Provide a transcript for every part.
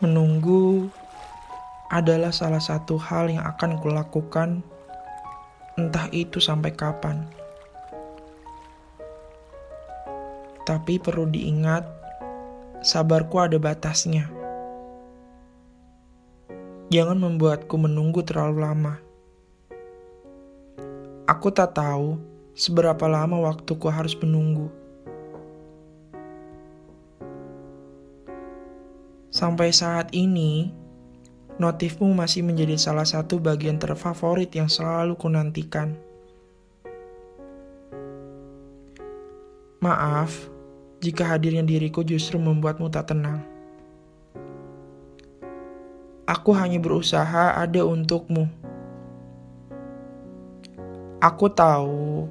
Menunggu adalah salah satu hal yang akan kulakukan, entah itu sampai kapan. Tapi perlu diingat, sabarku ada batasnya. Jangan membuatku menunggu terlalu lama. Aku tak tahu seberapa lama waktuku harus menunggu. Sampai saat ini, notifmu masih menjadi salah satu bagian terfavorit yang selalu kunantikan. Maaf jika hadirnya diriku justru membuatmu tak tenang. Aku hanya berusaha ada untukmu. Aku tahu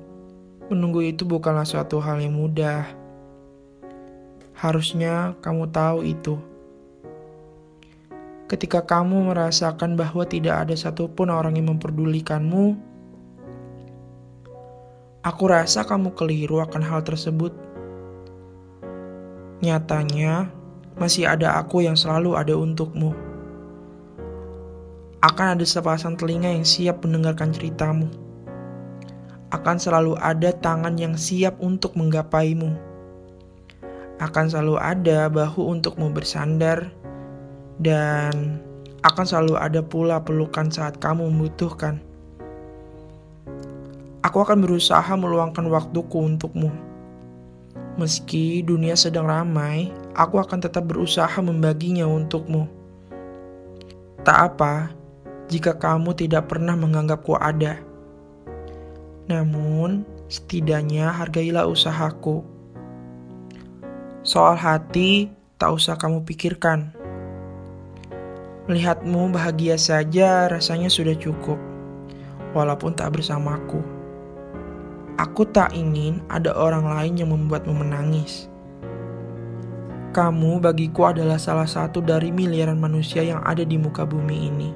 menunggu itu bukanlah suatu hal yang mudah. Harusnya kamu tahu itu. Ketika kamu merasakan bahwa tidak ada satupun orang yang memperdulikanmu, aku rasa kamu keliru akan hal tersebut. Nyatanya, masih ada aku yang selalu ada untukmu. Akan ada sepasang telinga yang siap mendengarkan ceritamu. Akan selalu ada tangan yang siap untuk menggapaimu. Akan selalu ada bahu untukmu bersandar dan akan selalu ada pula pelukan saat kamu membutuhkan. Aku akan berusaha meluangkan waktuku untukmu. Meski dunia sedang ramai, aku akan tetap berusaha membaginya untukmu. Tak apa jika kamu tidak pernah menganggapku ada. Namun, setidaknya hargailah usahaku. Soal hati, tak usah kamu pikirkan. Melihatmu bahagia saja rasanya sudah cukup, walaupun tak bersamaku. Aku tak ingin ada orang lain yang membuatmu menangis. Kamu bagiku adalah salah satu dari miliaran manusia yang ada di muka bumi ini.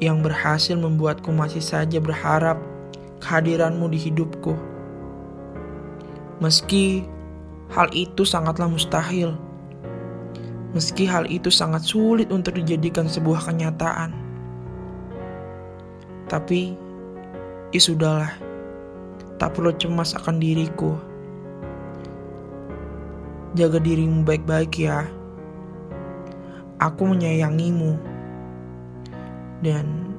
Yang berhasil membuatku masih saja berharap kehadiranmu di hidupku. Meski hal itu sangatlah mustahil meski hal itu sangat sulit untuk dijadikan sebuah kenyataan. Tapi, ya sudahlah, tak perlu cemas akan diriku. Jaga dirimu baik-baik ya. Aku menyayangimu, dan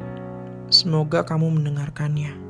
semoga kamu mendengarkannya.